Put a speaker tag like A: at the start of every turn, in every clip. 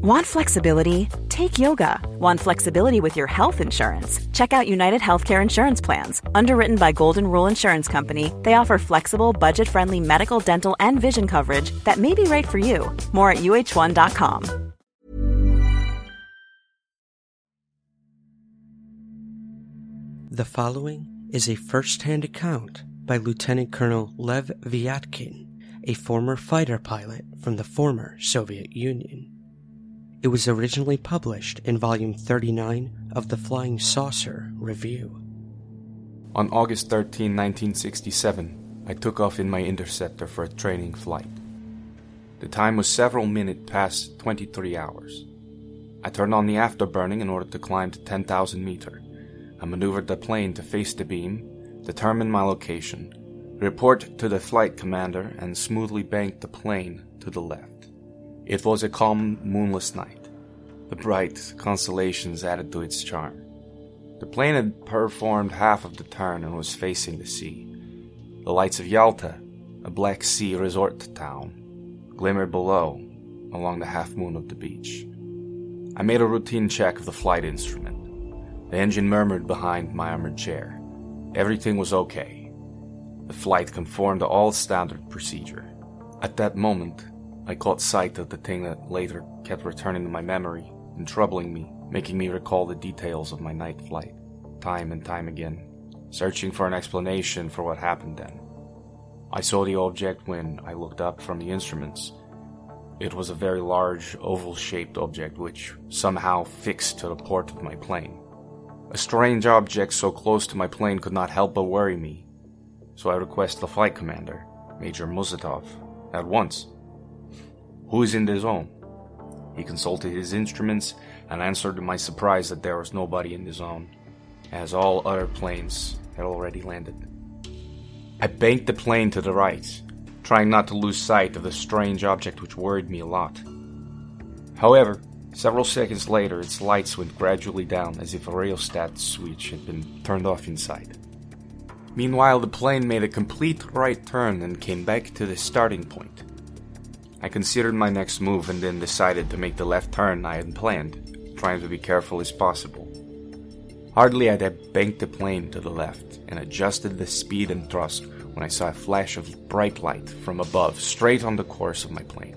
A: Want flexibility? Take yoga. Want flexibility with your health insurance? Check out United Healthcare Insurance Plans. Underwritten by Golden Rule Insurance Company, they offer flexible, budget friendly medical, dental, and vision coverage that may be right for you. More at uh1.com.
B: The following is a first hand account by Lieutenant Colonel Lev Vyatkin, a former fighter pilot from the former Soviet Union. It was originally published in volume 39 of the Flying Saucer Review.
C: On August 13, 1967, I took off in my interceptor for a training flight. The time was several minutes past 23 hours. I turned on the afterburning in order to climb to 10,000 meter. I maneuvered the plane to face the beam, determined my location, report to the flight commander, and smoothly banked the plane to the left. It was a calm, moonless night. The bright constellations added to its charm. The plane had performed half of the turn and was facing the sea. The lights of Yalta, a Black Sea resort town, glimmered below along the half moon of the beach. I made a routine check of the flight instrument. The engine murmured behind my armored chair. Everything was okay. The flight conformed to all standard procedure. At that moment, I caught sight of the thing that later kept returning to my memory and troubling me, making me recall the details of my night flight, time and time again, searching for an explanation for what happened then. I saw the object when I looked up from the instruments. It was a very large, oval shaped object which somehow fixed to the port of my plane. A strange object so close to my plane could not help but worry me, so I requested the flight commander, Major Muzatov, at once who is in the zone? He consulted his instruments and answered to my surprise that there was nobody in the zone, as all other planes had already landed. I banked the plane to the right, trying not to lose sight of the strange object which worried me a lot. However, several seconds later, its lights went gradually down as if a rheostat switch had been turned off inside. Meanwhile, the plane made a complete right turn and came back to the starting point. I considered my next move and then decided to make the left turn I had planned, trying to be careful as possible. Hardly had I banked the plane to the left and adjusted the speed and thrust when I saw a flash of bright light from above, straight on the course of my plane.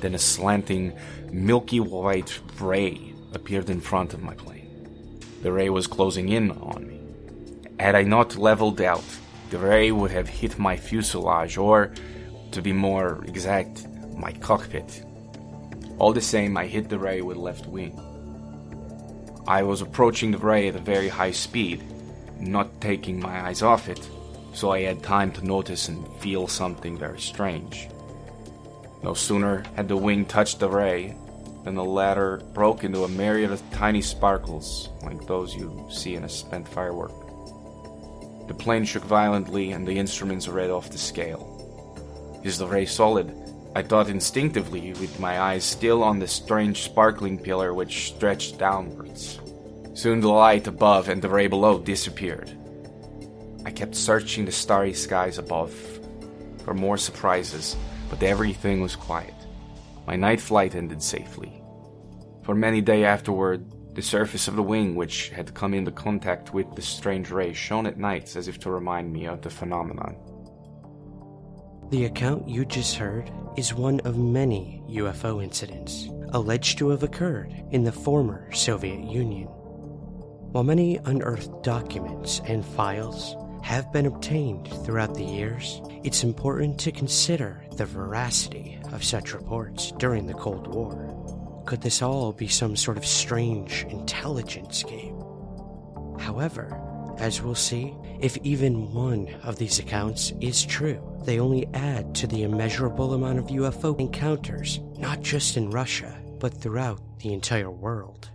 C: Then a slanting, milky white ray appeared in front of my plane. The ray was closing in on me. Had I not leveled out, the ray would have hit my fuselage or to be more exact, my cockpit. All the same, I hit the ray with left wing. I was approaching the ray at a very high speed, not taking my eyes off it, so I had time to notice and feel something very strange. No sooner had the wing touched the ray than the latter broke into a myriad of tiny sparkles like those you see in a spent firework. The plane shook violently and the instruments read off the scale. Is the ray solid? I thought instinctively, with my eyes still on the strange sparkling pillar which stretched downwards. Soon the light above and the ray below disappeared. I kept searching the starry skies above for more surprises, but everything was quiet. My night flight ended safely. For many days afterward, the surface of the wing, which had come into contact with the strange ray, shone at nights as if to remind me of the phenomenon.
B: The account you just heard is one of many UFO incidents alleged to have occurred in the former Soviet Union. While many unearthed documents and files have been obtained throughout the years, it's important to consider the veracity of such reports during the Cold War. Could this all be some sort of strange intelligence game? However, as we'll see, if even one of these accounts is true, they only add to the immeasurable amount of UFO encounters, not just in Russia, but throughout the entire world.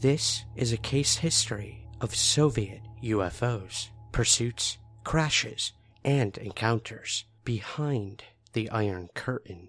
B: This is a case history of Soviet UFOs, pursuits, crashes, and encounters behind the Iron Curtain.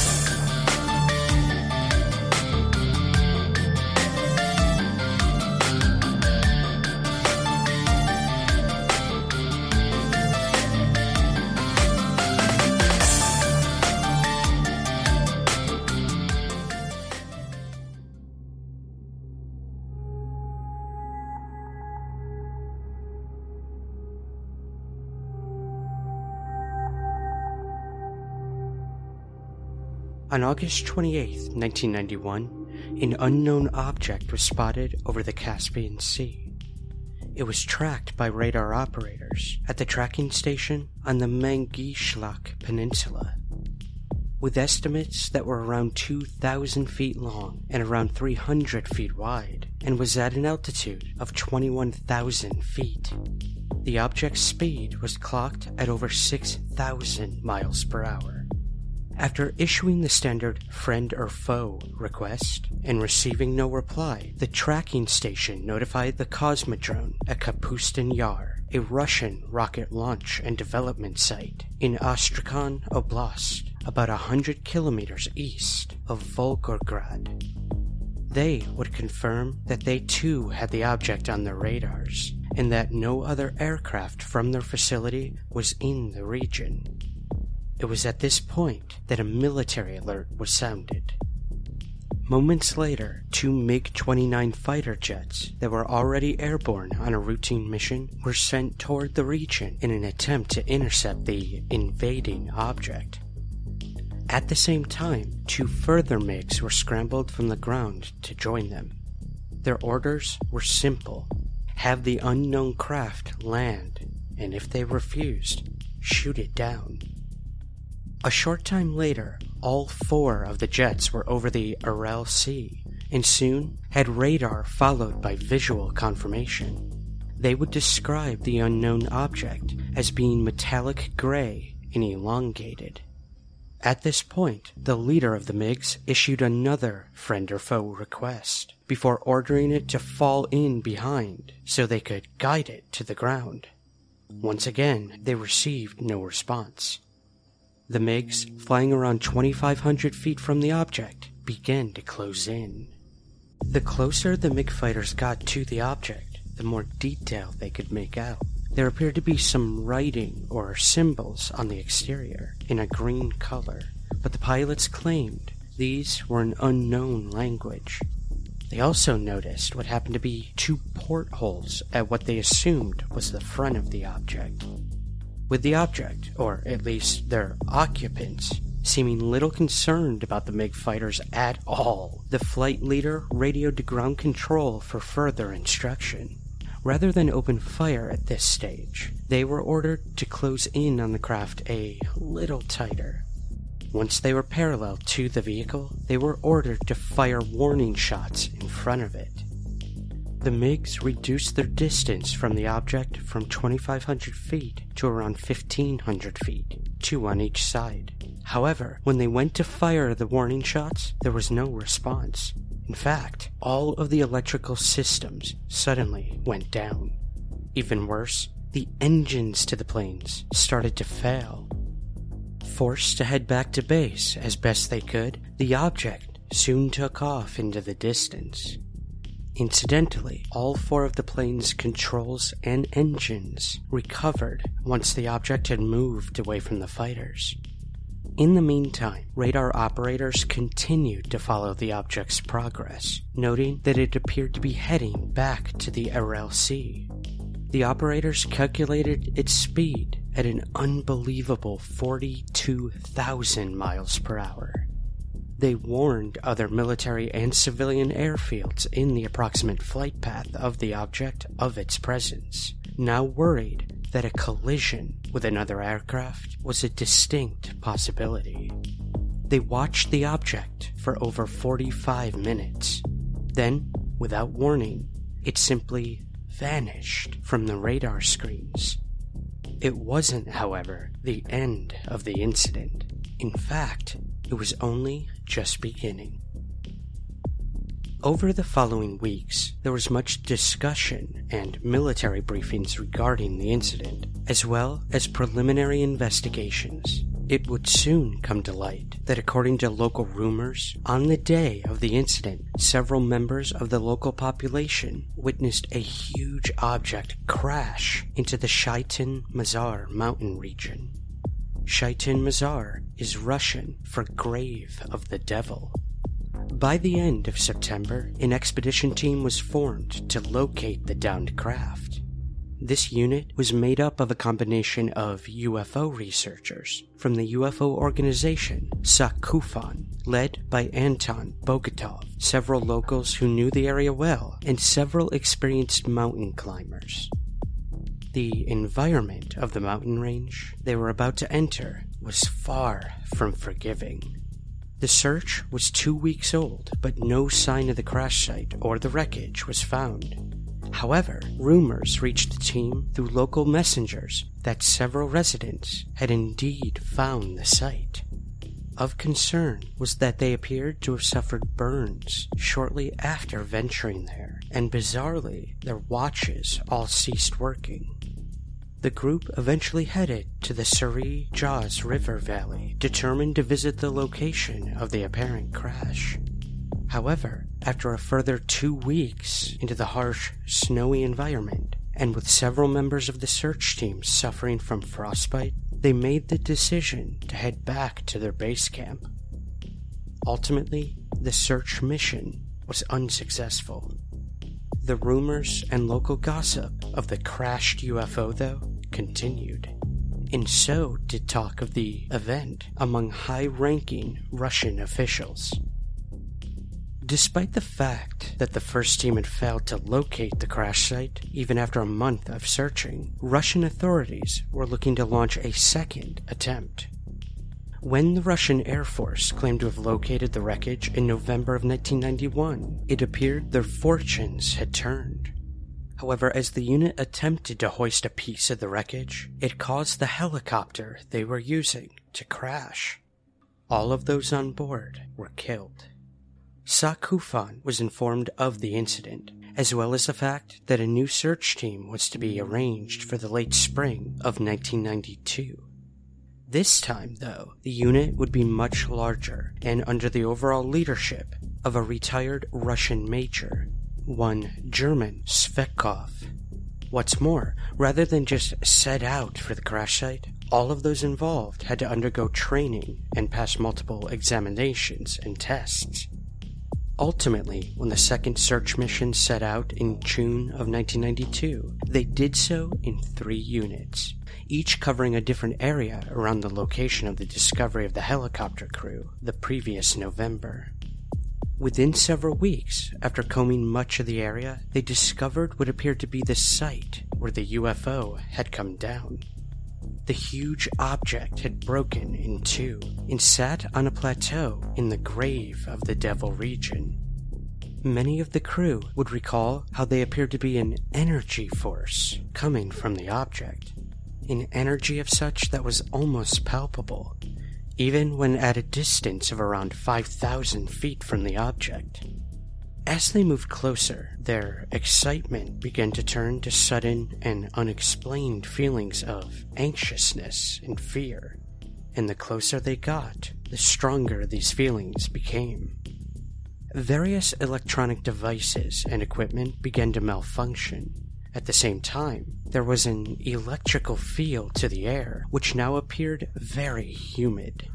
B: On August 28, 1991, an unknown object was spotted over the Caspian Sea. It was tracked by radar operators at the tracking station on the Mangyshlak Peninsula. With estimates that were around 2,000 feet long and around 300 feet wide, and was at an altitude of 21,000 feet. The object's speed was clocked at over 6,000 miles per hour. After issuing the standard friend or foe request and receiving no reply, the tracking station notified the Cosmodrome at Kapustin Yar, a Russian rocket launch and development site in Astrakhan Oblast, about hundred kilometers east of Volgograd. They would confirm that they too had the object on their radars and that no other aircraft from their facility was in the region. It was at this point that a military alert was sounded. Moments later, two MiG 29 fighter jets that were already airborne on a routine mission were sent toward the region in an attempt to intercept the invading object. At the same time, two further MiGs were scrambled from the ground to join them. Their orders were simple have the unknown craft land, and if they refused, shoot it down. A short time later, all four of the jets were over the Aral Sea, and soon had radar followed by visual confirmation. They would describe the unknown object as being metallic gray and elongated. At this point, the leader of the MiGs issued another friend or foe request before ordering it to fall in behind so they could guide it to the ground. Once again, they received no response. The MiGs, flying around 2,500 feet from the object, began to close in. The closer the MiG fighters got to the object, the more detail they could make out. There appeared to be some writing or symbols on the exterior in a green color, but the pilots claimed these were an unknown language. They also noticed what happened to be two portholes at what they assumed was the front of the object. With the object, or at least their occupants, seeming little concerned about the MiG fighters at all, the flight leader radioed to ground control for further instruction. Rather than open fire at this stage, they were ordered to close in on the craft a little tighter. Once they were parallel to the vehicle, they were ordered to fire warning shots in front of it. The MiGs reduced their distance from the object from 2,500 feet to around 1,500 feet, two on each side. However, when they went to fire the warning shots, there was no response. In fact, all of the electrical systems suddenly went down. Even worse, the engines to the planes started to fail. Forced to head back to base as best they could, the object soon took off into the distance. Incidentally, all four of the plane's controls and engines recovered once the object had moved away from the fighters. In the meantime, radar operators continued to follow the object's progress, noting that it appeared to be heading back to the Sea. The operators calculated its speed at an unbelievable 42,000 miles per hour. They warned other military and civilian airfields in the approximate flight path of the object of its presence, now worried that a collision with another aircraft was a distinct possibility. They watched the object for over 45 minutes. Then, without warning, it simply vanished from the radar screens. It wasn't, however, the end of the incident. In fact, it was only just beginning. Over the following weeks, there was much discussion and military briefings regarding the incident, as well as preliminary investigations. It would soon come to light that, according to local rumors, on the day of the incident, several members of the local population witnessed a huge object crash into the Shaitan Mazar mountain region. Shaitan Mazar is Russian for grave of the devil. By the end of September, an expedition team was formed to locate the downed craft. This unit was made up of a combination of UFO researchers from the UFO organization SOC-CUFON, led by Anton Bogatov, several locals who knew the area well, and several experienced mountain climbers. The environment of the mountain range they were about to enter was far from forgiving. The search was two weeks old, but no sign of the crash site or the wreckage was found. However, rumors reached the team through local messengers that several residents had indeed found the site. Of concern was that they appeared to have suffered burns shortly after venturing there, and bizarrely, their watches all ceased working. The group eventually headed to the Sary-Dzhaz River Valley, determined to visit the location of the apparent crash. However, after a further two weeks into the harsh, snowy environment, and with several members of the search team suffering from frostbite, they made the decision to head back to their base camp. Ultimately, the search mission was unsuccessful. The rumors and local gossip of the crashed UFO, though, continued. And so did talk of the event among high ranking Russian officials. Despite the fact that the first team had failed to locate the crash site, even after a month of searching, Russian authorities were looking to launch a second attempt. When the Russian Air Force claimed to have located the wreckage in November of 1991, it appeared their fortunes had turned. However, as the unit attempted to hoist a piece of the wreckage, it caused the helicopter they were using to crash. All of those on board were killed. SOC-CUFON was informed of the incident, as well as the fact that a new search team was to be arranged for the late spring of 1992. This time, though, the unit would be much larger and under the overall leadership of a retired Russian major, one German Svetkov. What's more, rather than just set out for the crash site, all of those involved had to undergo training and pass multiple examinations and tests. Ultimately, when the second search mission set out in June of 1992, they did so in three units, each covering a different area around the location of the discovery of the helicopter crew the previous November. Within several weeks, after combing much of the area, they discovered what appeared to be the site where the UFO had come down. The huge object had broken in two and sat on a plateau in the grave of the Devil region. Many of the crew would recall how they appeared to be an energy force coming from the object, an energy of such that was almost palpable, even when at a distance of around 5,000 feet from the object. As they moved closer, their excitement began to turn to sudden and unexplained feelings of anxiousness and fear. And the closer they got, the stronger these feelings became. Various electronic devices and equipment began to malfunction. At the same time, there was an electrical feel to the air, which now appeared very humid.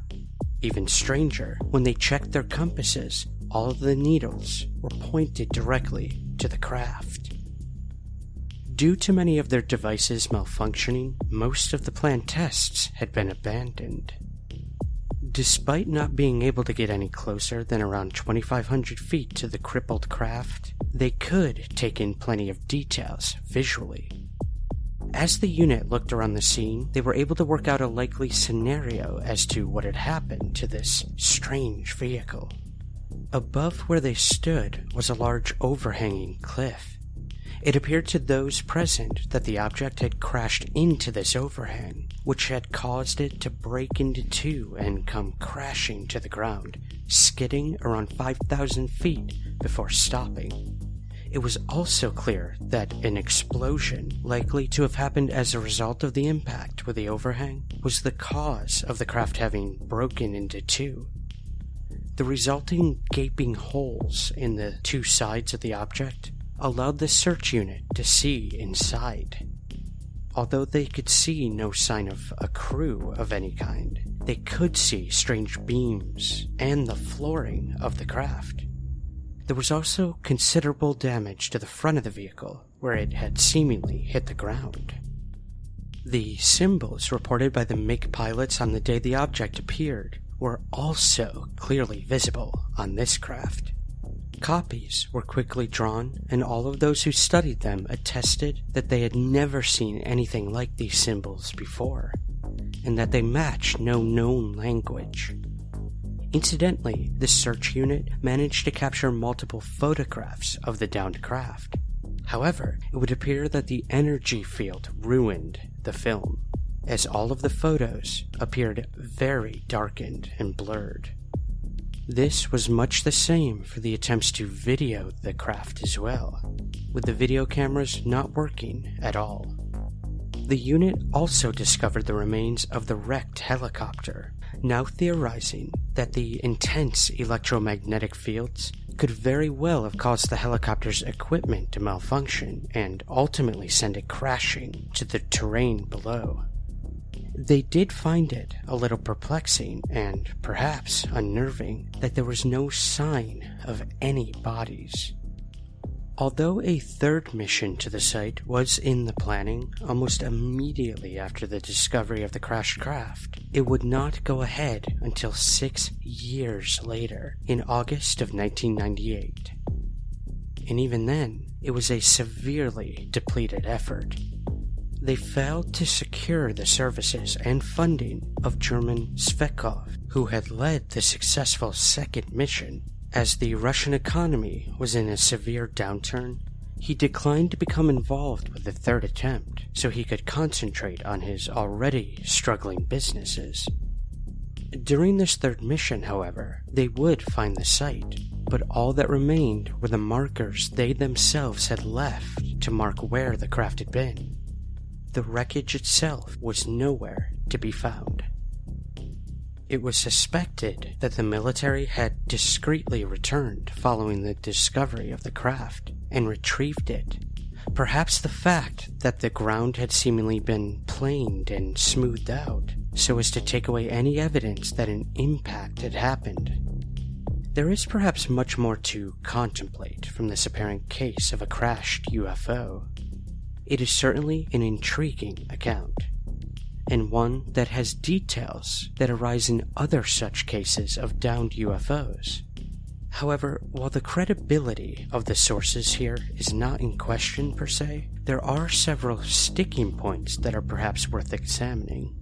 B: Even stranger, when they checked their compasses, all of the needles were pointed directly to the craft. Due to many of their devices malfunctioning, most of the planned tests had been abandoned. Despite not being able to get any closer than around 2,500 feet to the crippled craft, they could take in plenty of details visually. As the unit looked around the scene, they were able to work out a likely scenario as to what had happened to this strange vehicle. Above where they stood was a large overhanging cliff. It appeared to those present that the object had crashed into this overhang, which had caused it to break into two and come crashing to the ground, skidding around 5,000 feet before stopping. It was also clear that an explosion, likely to have happened as a result of the impact with the overhang, was the cause of the craft having broken into two the resulting gaping holes in the two sides of the object allowed the search unit to see inside. Although they could see no sign of a crew of any kind, they could see strange beams and the flooring of the craft. There was also considerable damage to the front of the vehicle, where it had seemingly hit the ground. The symbols reported by the MiG pilots on the day the object appeared were also clearly visible on this craft. Copies were quickly drawn, and all of those who studied them attested that they had never seen anything like these symbols before, and that they matched no known language. Incidentally, the search unit managed to capture multiple photographs of the downed craft. However, it would appear that the energy field ruined the film, as all of the photos appeared very darkened and blurred. This was much the same for the attempts to video the craft as well, with the video cameras not working at all. The unit also discovered the remains of the wrecked helicopter, now theorizing that the intense electromagnetic fields could very well have caused the helicopter's equipment to malfunction and ultimately send it crashing to the terrain below. They did find it a little perplexing and perhaps unnerving that there was no sign of any bodies. Although a third mission to the site was in the planning almost immediately after the discovery of the crashed craft, it would not go ahead until six years later, in August of 1998. And even then, it was a severely depleted effort. They failed to secure the services and funding of German Svetkov, who had led the successful second mission as the Russian economy was in a severe downturn, he declined to become involved with the third attempt so he could concentrate on his already struggling businesses. During this third mission, however, they would find the site, but all that remained were the markers they themselves had left to mark where the craft had been. The wreckage itself was nowhere to be found. It was suspected that the military had discreetly returned following the discovery of the craft and retrieved it. Perhaps the fact that the ground had seemingly been planed and smoothed out so as to take away any evidence that an impact had happened. There is perhaps much more to contemplate from this apparent case of a crashed UFO. It is certainly an intriguing account and one that has details that arise in other such cases of downed UFOs. However, while the credibility of the sources here is not in question per se, there are several sticking points that are perhaps worth examining.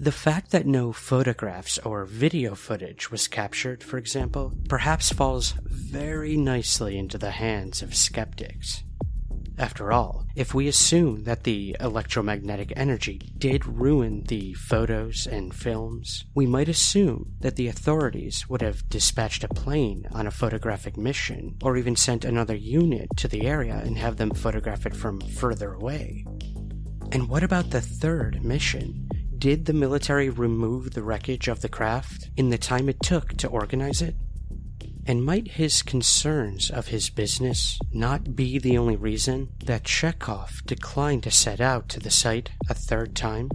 B: The fact that no photographs or video footage was captured, for example, perhaps falls very nicely into the hands of skeptics. After all, if we assume that the electromagnetic energy did ruin the photos and films, we might assume that the authorities would have dispatched a plane on a photographic mission, or even sent another unit to the area and have them photograph it from further away. And what about the third mission? Did the military remove the wreckage of the craft in the time it took to organize it? And might his concerns of his business not be the only reason that Chekhov declined to set out to the site a third time?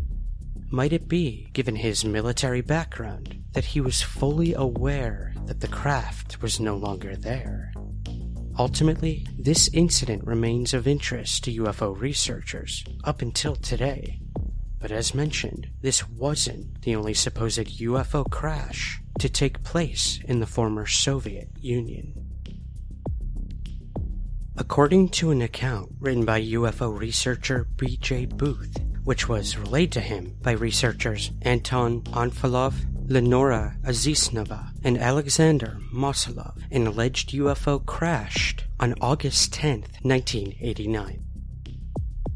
B: Might it be, given his military background, that he was fully aware that the craft was no longer there? Ultimately, this incident remains of interest to UFO researchers up until today. But as mentioned, this wasn't the only supposed UFO crash to take place in the former Soviet Union. According to an account written by UFO researcher B.J. Booth, which was relayed to him by researchers Anton Anfalov, Lenora Azisnova, and Alexander Mosolov, an alleged UFO crashed on August 10, 1989.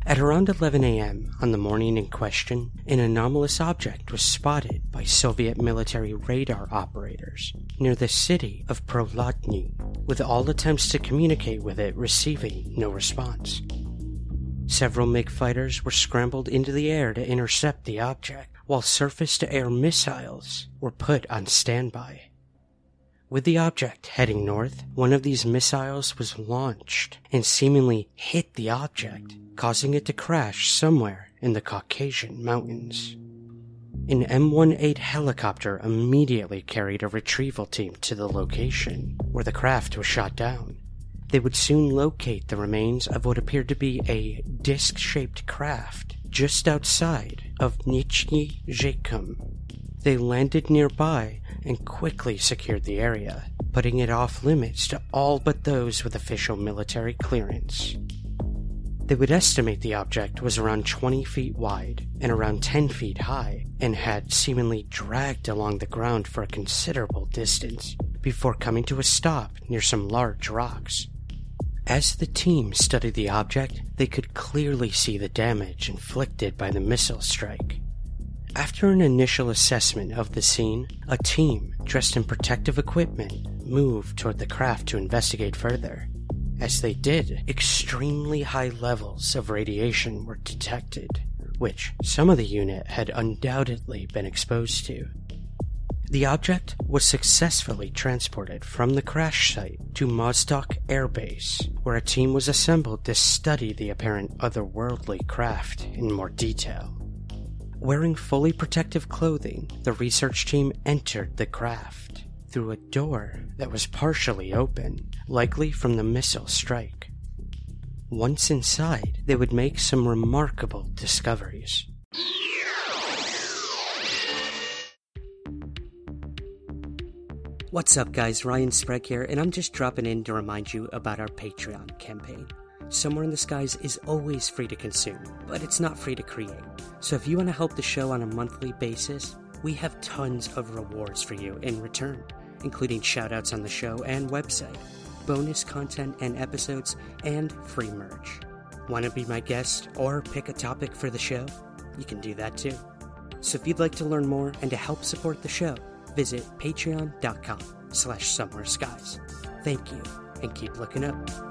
B: At around 11 a.m. on the morning in question, an anomalous object was spotted by Soviet military radar operators near the city of Prokhladny, with all attempts to communicate with it receiving no response. Several MiG fighters were scrambled into the air to intercept the object, while surface to air missiles were put on standby. With the object heading north, one of these missiles was launched and seemingly hit the object, causing it to crash somewhere in the Caucasian mountains. An M18 helicopter immediately carried a retrieval team to the location where the craft was shot down. they would soon locate the remains of what appeared to be a disc shaped craft just outside of Nizhny Chegem. They landed nearby and quickly secured the area, putting it off limits to all but those with official military clearance. They would estimate the object was around 20 feet wide and around 10 feet high and had seemingly dragged along the ground for a considerable distance before coming to a stop near some large rocks. As the team studied the object, they could clearly see the damage inflicted by the missile strike. After an initial assessment of the scene, a team dressed in protective equipment moved toward the craft to investigate further. As they did, extremely high levels of radiation were detected, which some of the unit had undoubtedly been exposed to. The object was successfully transported from the crash site to Mozdok Air Base, where a team was assembled to study the apparent otherworldly craft in more detail. Wearing fully protective clothing, the research team entered the craft through a door that was partially open, likely from the missile strike. Once inside, they would make some remarkable discoveries. What's up, guys? Ryan Sprague here, and I'm just dropping in to remind you about our Patreon campaign. Somewhere in the Skies is always free to consume, but it's not free to create. So if you want to help the show on a monthly basis, we have tons of rewards for you in return, including shoutouts on the show and website, bonus content and episodes, and free merch. Want to be my guest or pick a topic for the show? You can do that too. So if you'd like to learn more and to help support the show, visit patreon.com slash somewhere skies. Thank you, and keep looking up.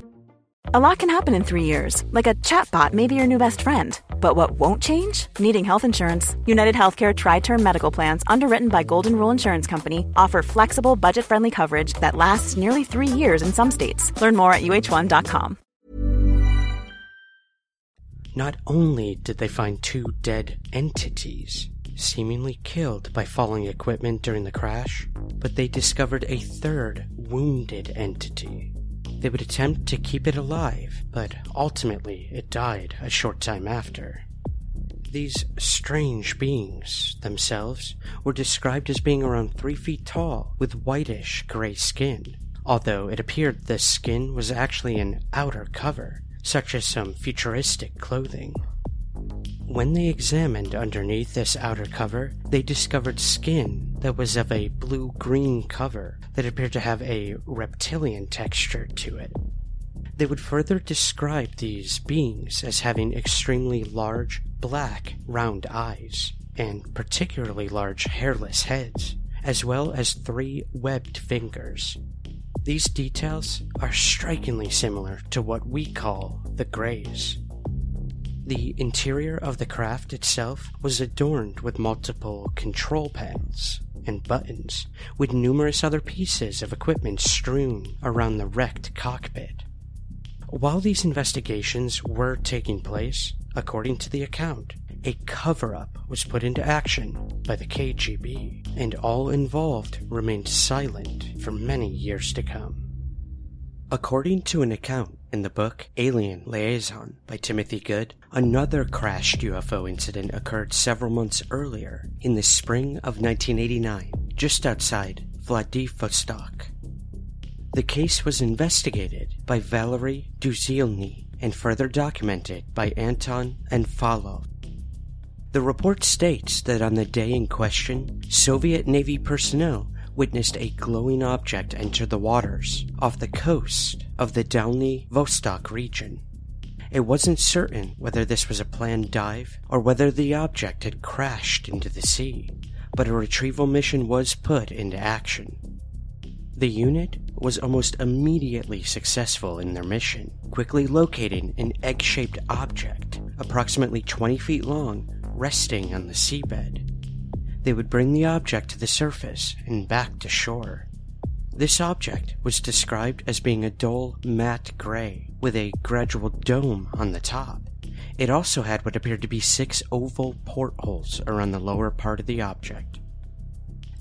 A: A lot can happen in three years, like a chatbot may be your new best friend. But what won't change? Needing health insurance. United Healthcare Tri Term Medical Plans, underwritten by Golden Rule Insurance Company, offer flexible, budget friendly coverage that lasts nearly three years in some states. Learn more at uh1.com.
B: Not only did they find two dead entities, seemingly killed by falling equipment during the crash, but they discovered a third wounded entity. They would attempt to keep it alive, but ultimately it died a short time after. These strange beings themselves were described as being around three feet tall with whitish gray skin, although it appeared the skin was actually an outer cover, such as some futuristic clothing. When they examined underneath this outer cover, they discovered skin that was of a blue green cover that appeared to have a reptilian texture to it. They would further describe these beings as having extremely large, black, round eyes, and particularly large hairless heads, as well as three webbed fingers. These details are strikingly similar to what we call the Greys. The interior of the craft itself was adorned with multiple control panels and buttons, with numerous other pieces of equipment strewn around the wrecked cockpit. While these investigations were taking place, according to the account, a cover up was put into action by the KGB, and all involved remained silent for many years to come. According to an account In the book Alien Liaison by Timothy Good, another crashed UFO incident occurred several months earlier in the spring of 1989, just outside Vladivostok. The case was investigated by Valery Dvuzhilny and further documented by Anton Anfalov. The report states that on the day in question, Soviet Navy personnel witnessed a glowing object enter the waters off the coast of the Dalny Vostok region. It wasn't certain whether this was a planned dive or whether the object had crashed into the sea, but a retrieval mission was put into action. The unit was almost immediately successful in their mission, quickly locating an egg shaped object approximately 20 feet long resting on the seabed. They would bring the object to the surface and back to shore. This object was described as being a dull matte gray with a gradual dome on the top. It also had what appeared to be six oval portholes around the lower part of the object.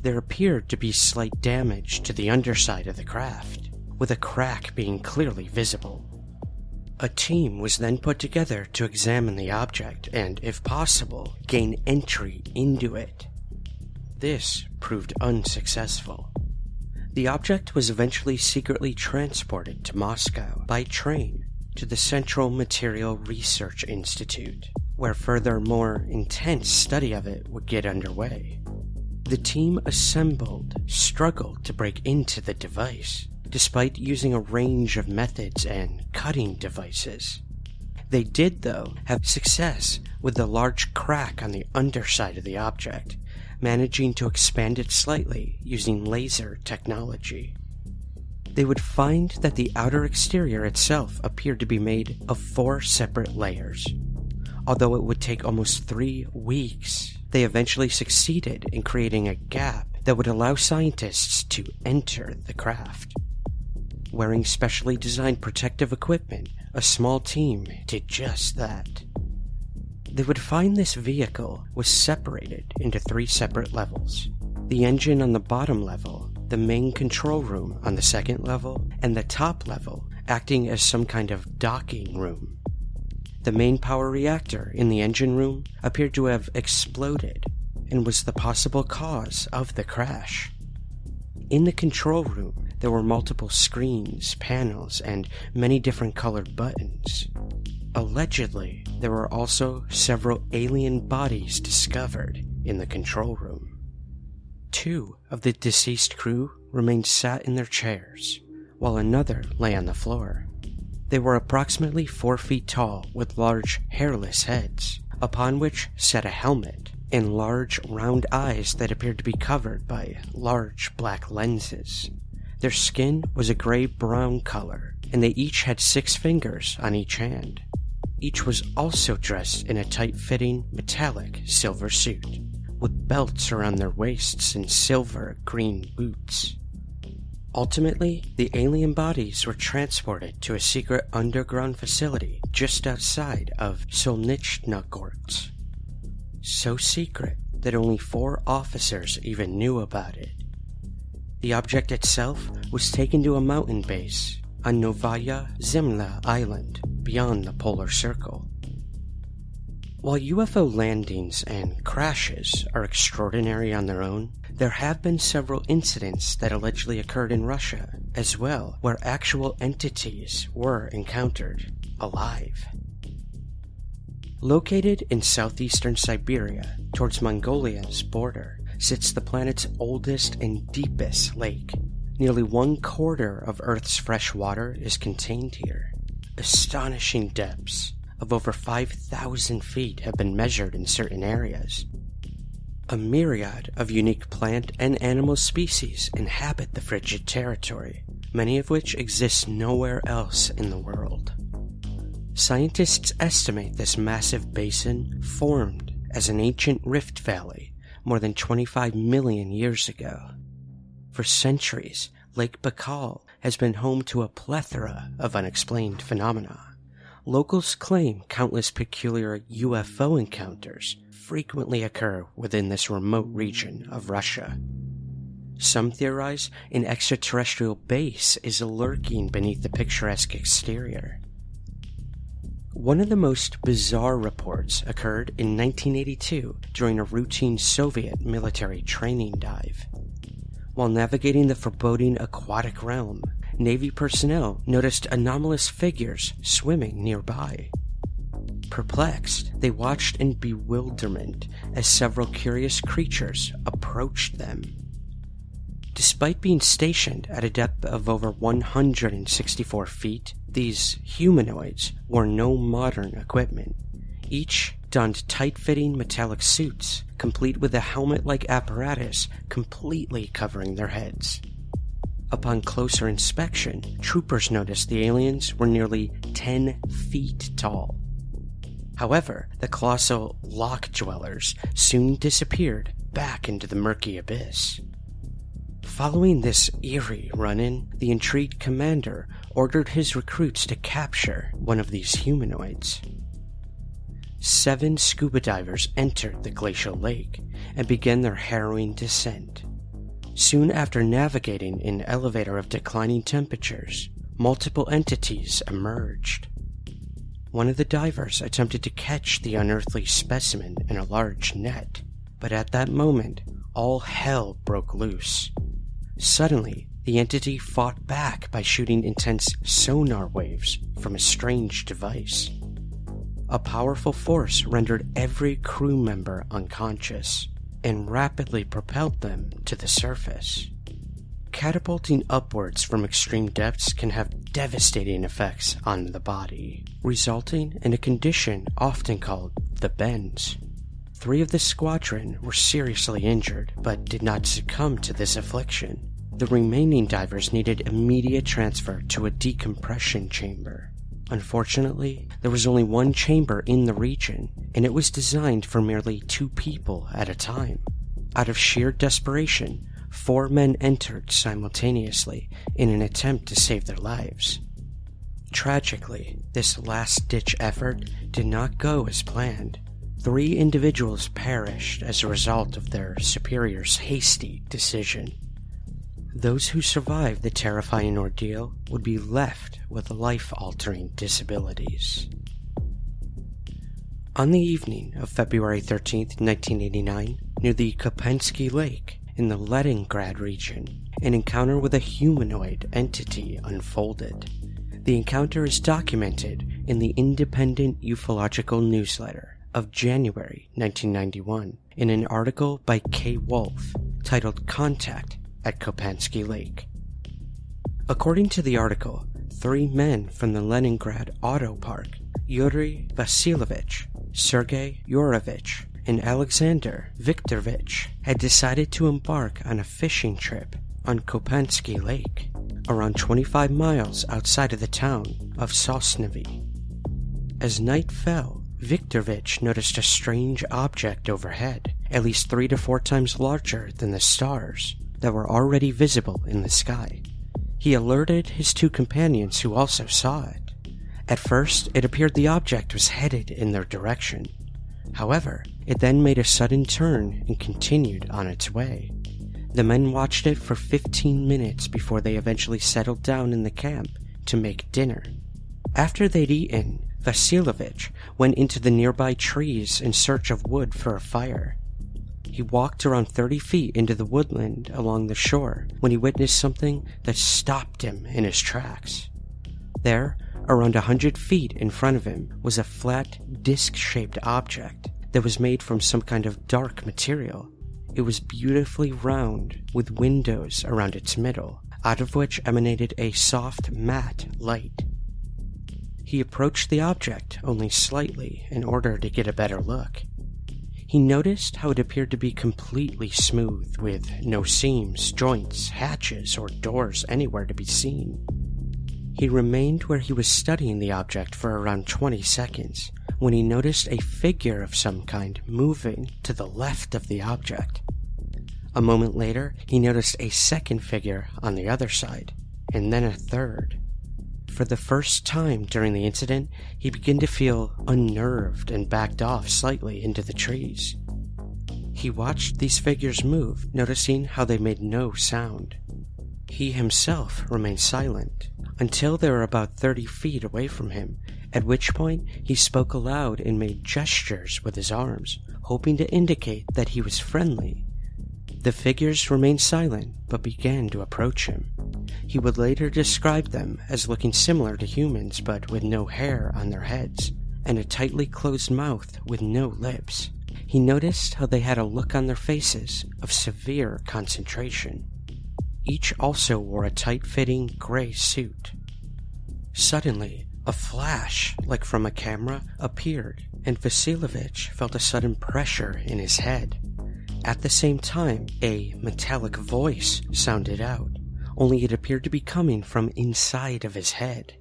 B: There appeared to be slight damage to the underside of the craft, with a crack being clearly visible. A team was then put together to examine the object and, if possible, gain entry into it. This proved unsuccessful. The object was eventually secretly transported to Moscow by train to the Central Material Research Institute, where further, more intense study of it would get underway. The team assembled struggled to break into the device, despite using a range of methods and cutting devices. They did, though, have success with the large crack on the underside of the object, managing to expand it slightly using laser technology. They would find that the outer exterior itself appeared to be made of four separate layers. Although it would take almost three weeks, they eventually succeeded in creating a gap that would allow scientists to enter the craft. Wearing specially designed protective equipment, a small team did just that. They would find this vehicle was separated into three separate levels the engine on the bottom level, the main control room on the second level, and the top level acting as some kind of docking room. The main power reactor in the engine room appeared to have exploded and was the possible cause of the crash. In the control room, there were multiple screens, panels, and many different colored buttons. Allegedly, there were also several alien bodies discovered in the control room. Two of the deceased crew remained sat in their chairs, while another lay on the floor. They were approximately four feet tall with large, hairless heads, upon which sat a helmet and large, round eyes that appeared to be covered by large black lenses. Their skin was a gray brown color, and they each had six fingers on each hand. Each was also dressed in a tight fitting, metallic silver suit, with belts around their waists and silver green boots. Ultimately, the alien bodies were transported to a secret underground facility just outside of Solnechnogorsk. So secret that only four officers even knew about it. The object itself was taken to a mountain base on Novaya Zemlya Island beyond the polar circle. While UFO landings and crashes are extraordinary on their own, there have been several incidents that allegedly occurred in Russia as well, where actual entities were encountered alive. Located in southeastern Siberia, towards Mongolia's border, sits the planet's oldest and deepest lake. Nearly one quarter of Earth's fresh water is contained here. Astonishing depths of over 5,000 feet have been measured in certain areas. A myriad of unique plant and animal species inhabit the frigid territory, many of which exist nowhere else in the world. Scientists estimate this massive basin formed as an ancient rift valley more than 25 million years ago. For centuries, Lake Baikal has been home to a plethora of unexplained phenomena. Locals claim countless peculiar UFO encounters frequently occur within this remote region of Russia. Some theorize an extraterrestrial base is lurking beneath the picturesque exterior. One of the most bizarre reports occurred in 1982 during a routine Soviet military training dive. While navigating the foreboding aquatic realm, Navy personnel noticed anomalous figures swimming nearby. Perplexed, they watched in bewilderment as several curious creatures approached them. Despite being stationed at a depth of over 164 feet, these humanoids wore no modern equipment. Each donned tight fitting metallic suits, complete with a helmet like apparatus completely covering their heads. Upon closer inspection, troopers noticed the aliens were nearly 10 feet tall. However, the colossal loch dwellers soon disappeared back into the murky abyss. Following this eerie run in, the intrigued commander ordered his recruits to capture one of these humanoids. Seven scuba divers entered the glacial lake and began their harrowing descent. Soon after navigating an elevator of declining temperatures, multiple entities emerged. One of the divers attempted to catch the unearthly specimen in a large net, but at that moment, all hell broke loose. Suddenly, the entity fought back by shooting intense sonar waves from a strange device. A powerful force rendered every crew member unconscious and rapidly propelled them to the surface. Catapulting upwards from extreme depths can have devastating effects on the body, resulting in a condition often called the bends. Three of the squadron were seriously injured, but did not succumb to this affliction. The remaining divers needed immediate transfer to a decompression chamber. Unfortunately, there was only one chamber in the region, and it was designed for merely two people at a time. Out of sheer desperation, four men entered simultaneously in an attempt to save their lives. Tragically, this last ditch effort did not go as planned. Three individuals perished as a result of their superior's hasty decision. Those who survived the terrifying ordeal would be left with life altering disabilities. On the evening of February 13, 1989, near the Kopensky Lake in the Leningrad region, an encounter with a humanoid entity unfolded. The encounter is documented in the Independent Ufological Newsletter of January 1991 in an article by Kay Wolf titled Contact at Kopensky Lake. According to the article, three men from the Leningrad Auto Park, Yuri Vasilovich, Sergei Yurovich, and Alexander Viktorovich, had decided to embark on a fishing trip on Kopensky Lake, around 25 miles outside of the town of Sosnovy. As night fell, Viktorovich noticed a strange object overhead, at least three to four times larger than the stars, that were already visible in the sky. He alerted his two companions who also saw it. At first, it appeared the object was headed in their direction. However, it then made a sudden turn and continued on its way. The men watched it for 15 minutes before they eventually settled down in the camp to make dinner. After they'd eaten, Vasilovich went into the nearby trees in search of wood for a fire. He walked around 30 feet into the woodland along the shore when he witnessed something that stopped him in his tracks. There, around a hundred feet in front of him, was a flat, disc shaped object that was made from some kind of dark material. It was beautifully round, with windows around its middle, out of which emanated a soft, matte light. He approached the object only slightly in order to get a better look. He noticed how it appeared to be completely smooth, with no seams, joints, hatches, or doors anywhere to be seen. He remained where he was studying the object for around 20 seconds when he noticed a figure of some kind moving to the left of the object. A moment later, he noticed a second figure on the other side, and then a third. For the first time during the incident, he began to feel unnerved and backed off slightly into the trees. He watched these figures move, noticing how they made no sound. He himself remained silent until they were about 30 feet away from him, at which point he spoke aloud and made gestures with his arms, hoping to indicate that he was friendly. The figures remained silent but began to approach him. He would later describe them as looking similar to humans but with no hair on their heads and a tightly closed mouth with no lips. He noticed how they had a look on their faces of severe concentration. Each also wore a tight fitting gray suit. Suddenly, a flash, like from a camera, appeared, and Vasilovich felt a sudden pressure in his head. At the same time, a metallic voice sounded out, only it appeared to be coming from inside of his head.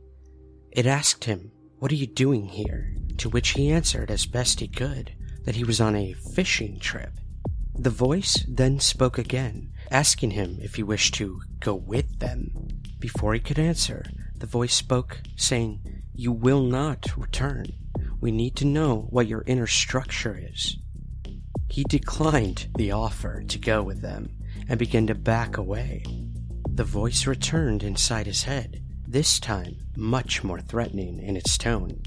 B: It asked him, What are you doing here? To which he answered as best he could that he was on a fishing trip. The voice then spoke again, asking him if he wished to go with them. Before he could answer, the voice spoke, saying, You will not return. We need to know what your inner structure is. He declined the offer to go with them and began to back away. The voice returned inside his head, this time much more threatening in its tone,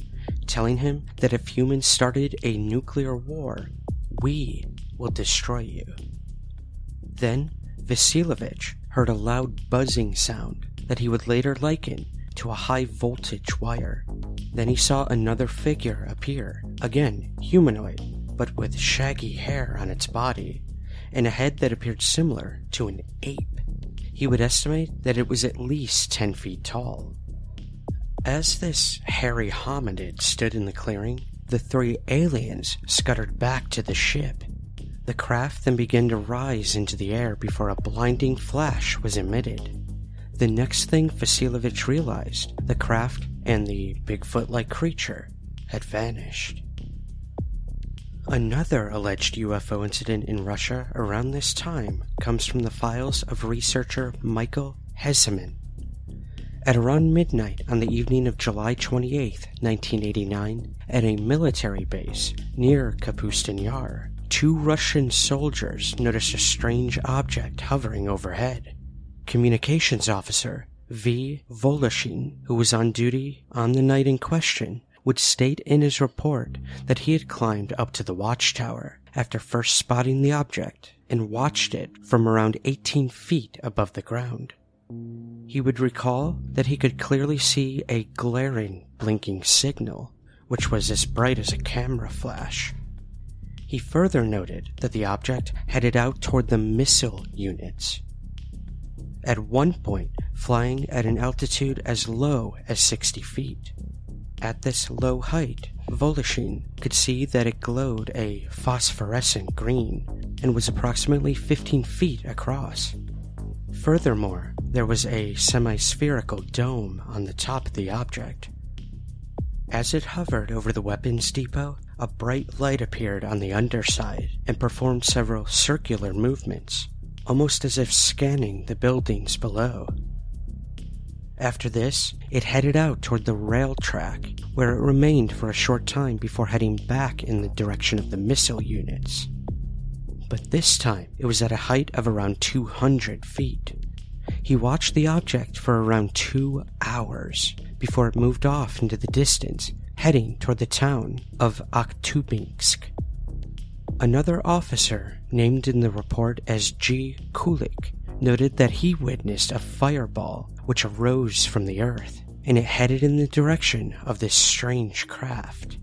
B: telling him that if humans started a nuclear war, we will destroy you. Then Vasilovich heard a loud buzzing sound that he would later liken to a high voltage wire. Then he saw another figure appear, again humanoid, but with shaggy hair on its body, and a head that appeared similar to an ape. He would estimate that it was at least 10 feet tall. As this hairy hominid stood in the clearing, the three aliens scuttered back to the ship. The craft then began to rise into the air before a blinding flash was emitted. The next thing Vasilovich realized, the craft and the Bigfoot like creature had vanished. Another alleged UFO incident in Russia around this time comes from the files of researcher Michael Hesemann. At around midnight on the evening of July 28, 1989, at a military base near Kapustin Yar, two Russian soldiers noticed a strange object hovering overhead. Communications officer V. Voloshin, who was on duty on the night in question, would state in his report that he had climbed up to the watchtower after first spotting the object and watched it from around 18 feet above the ground. He would recall that he could clearly see a glaring, blinking signal, which was as bright as a camera flash. He further noted that the object headed out toward the missile units. At one point, flying at an altitude as low as 60 feet. At this low height, Voloshin could see that it glowed a phosphorescent green and was approximately 15 feet across. Furthermore, there was a semi spherical dome on the top of the object. As it hovered over the weapons depot, a bright light appeared on the underside and performed several circular movements, almost as if scanning the buildings below. After this, it headed out toward the rail track, where it remained for a short time before heading back in the direction of the missile units. But this time, it was at a height of around 200 feet. He watched the object for around two hours before it moved off into the distance, heading toward the town of Akhtubinsk. Another officer, named in the report as G. Kulik, noted that he witnessed a fireball which arose from the earth, and it headed in the direction of this strange craft.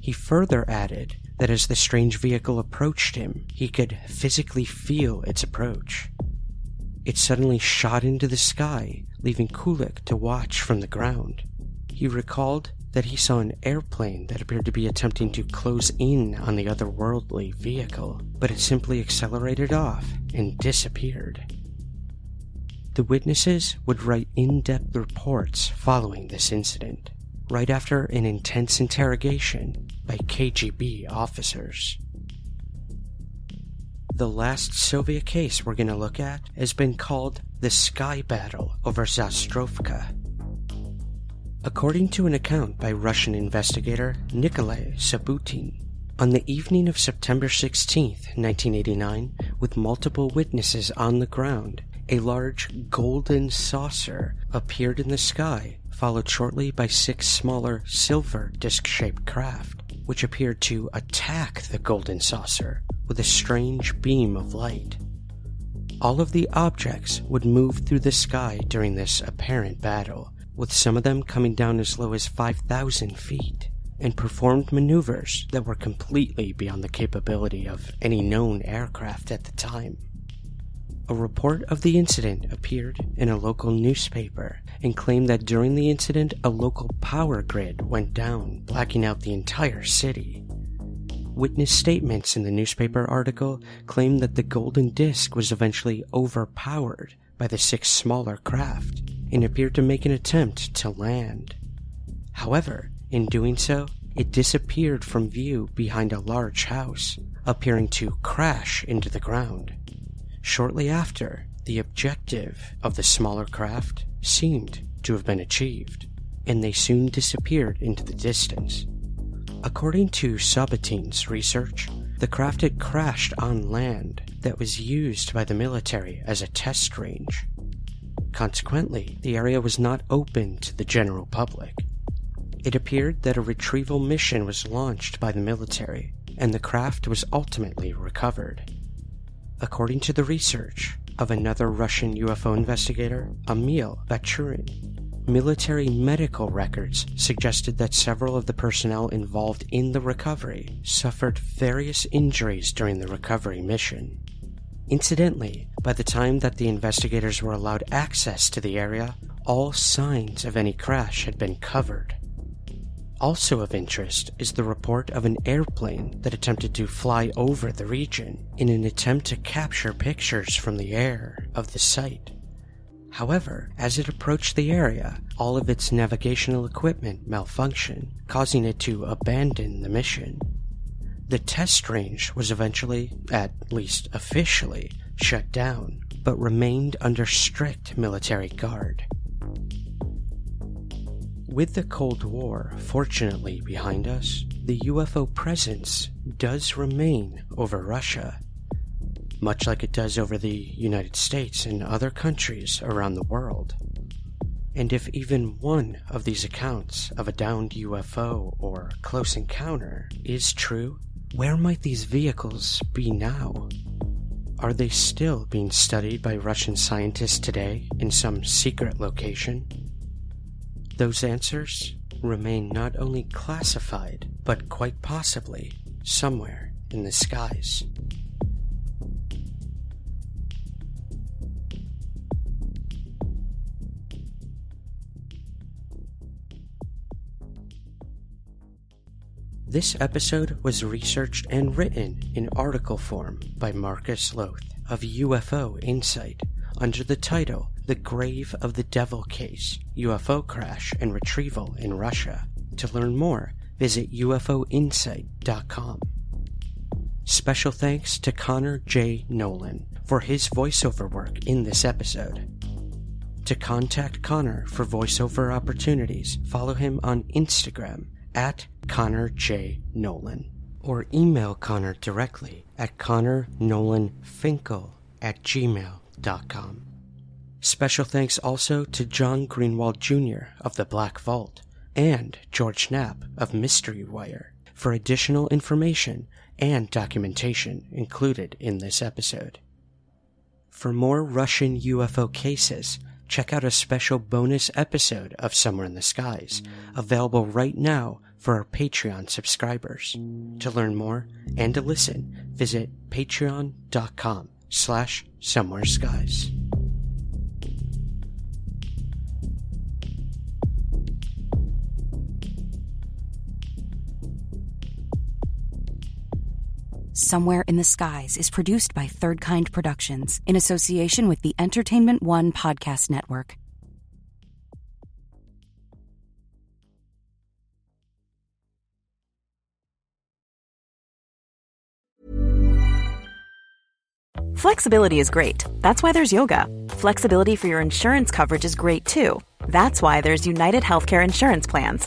B: He further added that as the strange vehicle approached him, he could physically feel its approach. It suddenly shot into the sky, leaving Kulik to watch from the ground. He recalled that he saw an airplane that appeared to be attempting to close in on the otherworldly vehicle, but it simply accelerated off and disappeared. The witnesses would write in depth reports following this incident, right after an intense interrogation by KGB officers. The last Soviet case we're going to look at has been called the Sky Battle over Zastrovka. According to an account by Russian investigator Nikolai Sabutin, On the evening of September 16, 1989, with multiple witnesses on the ground, a large golden saucer appeared in the sky, followed shortly by six smaller silver disc shaped craft, which appeared to attack the golden saucer with a strange beam of light. All of the objects would move through the sky during this apparent battle, with some of them coming down as low as 5,000 feet and performed maneuvers that were completely beyond the capability of any known aircraft at the time. A report of the incident appeared in a local newspaper and claimed that during the incident, a local power grid went down, blacking out the entire city. Witness statements in the newspaper article claimed that the golden disk was eventually overpowered by the six smaller craft and appeared to make an attempt to land. However, in doing so, it disappeared from view behind a large house, appearing to crash into the ground. Shortly after, the objective of the smaller craft seemed to have been achieved, and they soon disappeared into the distance. According to Sabutin's research, the craft had crashed on land that was used by the military as a test range. Consequently, the area was not open to the general public, it appeared that a retrieval mission was launched by the military, and the craft was ultimately recovered. According to the research of another Russian UFO investigator, Emil Bachurin, military medical records suggested that several of the personnel involved in the recovery suffered various injuries during the recovery mission. Incidentally, by the time that the investigators were allowed access to the area, all signs of any crash had been covered. Also of interest is the report of an airplane that attempted to fly over the region in an attempt to capture pictures from the air of the site. However, as it approached the area, all of its navigational equipment malfunctioned, causing it to abandon the mission. The test range was eventually, at least officially, shut down, but remained under strict military guard. With the Cold War fortunately behind us, the UFO presence does remain over Russia, much like it does over the United States and other countries around the world. And if even one of these accounts of a downed UFO or close encounter is true, where might these vehicles be now? Are they still being studied by Russian scientists today in some secret location? Those answers remain not only classified, but quite possibly somewhere in the skies. This episode was researched and written in article form by Marcus Lowth of UFO Insight under the title The Grave of the Devil Case UFO Crash and Retrieval in Russia. To learn more, visit UFOinsight.com. Special thanks to Connor J. Nolan for his voiceover work in this episode. To contact Connor for voiceover opportunities, follow him on Instagram at Connor J. Nolan or email Connor directly at connornolanfinkel at gmail Special thanks also to John Greenwald Jr. of The Black Vault and George Knapp of Mystery Wire for additional information and documentation included in this episode. For more Russian UFO cases, check out a special bonus episode of Somewhere in the Skies, available right now for our Patreon subscribers. To learn more and to listen, visit patreon.com slash somewhere skies.
D: Somewhere in the Skies is produced by Third Kind Productions in association with the Entertainment One Podcast Network.
A: Flexibility is great. That's why there's yoga. Flexibility for your insurance coverage is great too. That's why there's United Healthcare Insurance Plans.